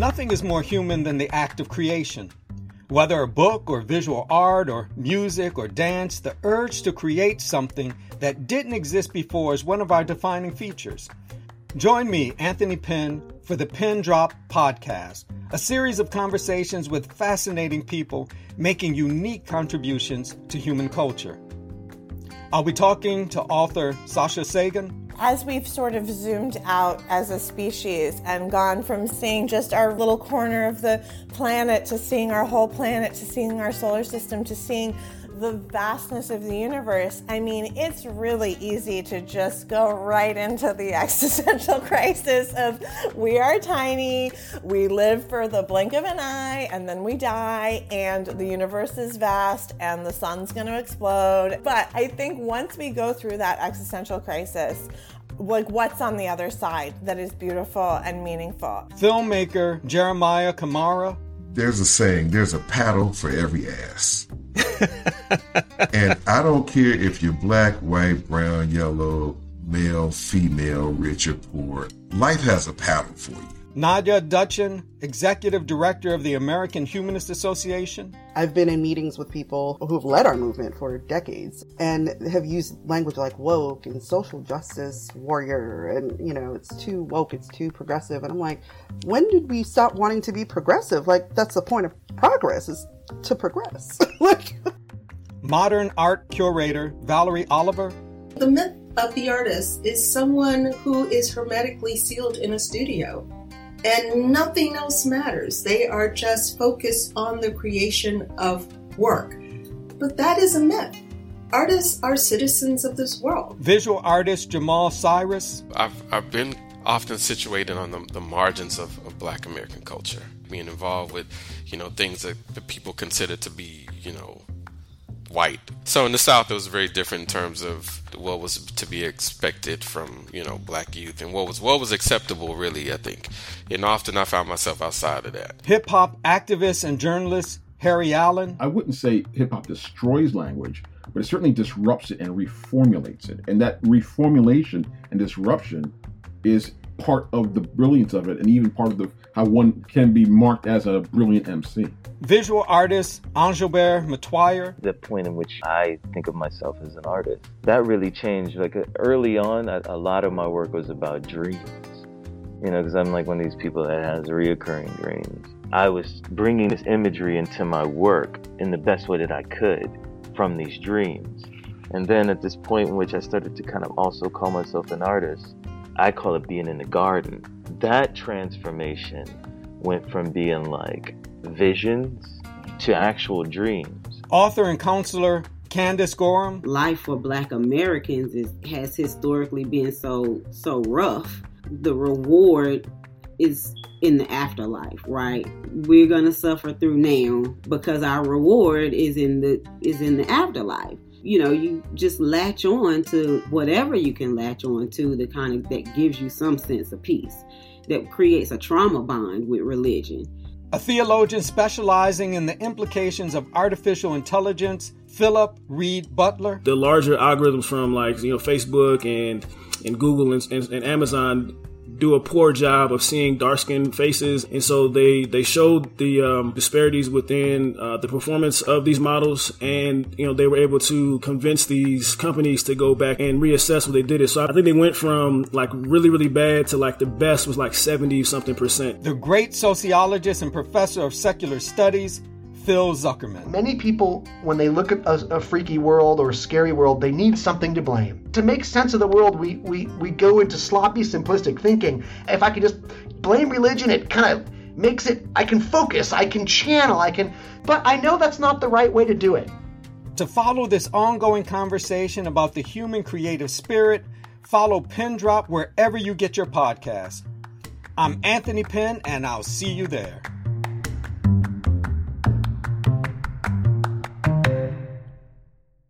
Nothing is more human than the act of creation. Whether a book or visual art or music or dance, the urge to create something that didn't exist before is one of our defining features. Join me, Anthony Pinn, for the Pinn Drop Podcast, a series of conversations with fascinating people making unique contributions to human culture. I'll be talking to author Sasha Sagan, as we've sort of zoomed out as a species and gone from seeing just our little corner of the planet to seeing our whole planet to seeing our solar system to seeing the vastness of the universe, I mean, it's really easy to just go right into the existential crisis of we are tiny, we live for the blink of an eye, and then we die, and the universe is vast, and the sun's gonna explode. But I think once we go through that existential crisis, like what's on the other side that is beautiful and meaningful. Filmmaker Jeremiah Kamara. There's a saying, there's a paddle for every ass. and I don't care if you're black, white, brown, yellow, male, female, rich or poor. Life has a pattern for you. Nadia Dutchin, Executive Director of the American Humanist Association. I've been in meetings with people who've led our movement for decades and have used language like woke and social justice warrior and, you know, it's too woke, it's too progressive. And I'm like, when did we stop wanting to be progressive? Like, that's the point of progress is to progress. like, Modern art curator Valerie Oliver. The myth of the artist is someone who is hermetically sealed in a studio and nothing else matters. They are just focused on the creation of work. But that is a myth. Artists are citizens of this world. Visual artist Jamal Cyrus. I've, I've been often situated on the, the margins of, of black American culture, being involved with, you know, things that, that people consider to be, you know, white. So in the South, it was very different in terms of what was to be expected from you know black youth and what was what was acceptable. Really, I think, and often I found myself outside of that. Hip hop activist and journalist Harry Allen. I wouldn't say hip hop destroys language, but it certainly disrupts it and reformulates it. And that reformulation and disruption is part of the brilliance of it, and even part of the how one can be marked as a brilliant MC. Visual artist Angelbert Metoyer. The point in which I think of myself as an artist. That really changed. Like early on, a, lot of my work was about dreams. You know, because I'm like one of these people that has reoccurring dreams. I was bringing this imagery into my work in the best way that I could from these dreams. And then at this point in which I started to kind of also call myself an artist, I call it being in the garden. That transformation went from being like visions to actual dreams. Author and counselor Candace Gorham. Life for black Americans is, has historically been so so rough. The reward is in the afterlife, right? We're gonna suffer through now because our reward is in the is in the afterlife you know, you just latch on to whatever you can latch on to the kind of that gives you some sense of peace, that creates a trauma bond with religion. A theologian specializing in the implications of artificial intelligence, Philip Reed Butler. The larger algorithms from like you know Facebook and and Google and, and, and Amazon do a poor job of seeing dark skinned faces. And so they, they showed the um, disparities within uh, the performance of these models. And, you know, they were able to convince these companies to go back and reassess what they did. It. So I think they went from like really, really bad to like the best was like 70 something percent. The great sociologist and professor of secular studies, Phil Zuckerman. Many people, when they look at a, a, freaky world or a scary world, they need something to blame. To make sense of the world, we, we, we go into sloppy, simplistic thinking. If I could just blame religion, it kind of makes it, I can focus, I can channel, I can. But I know that's not the right way to do it. To follow this ongoing conversation about the human creative spirit, follow Pinn Drop wherever you get your podcast. I'm Anthony Pinn, and I'll see you there.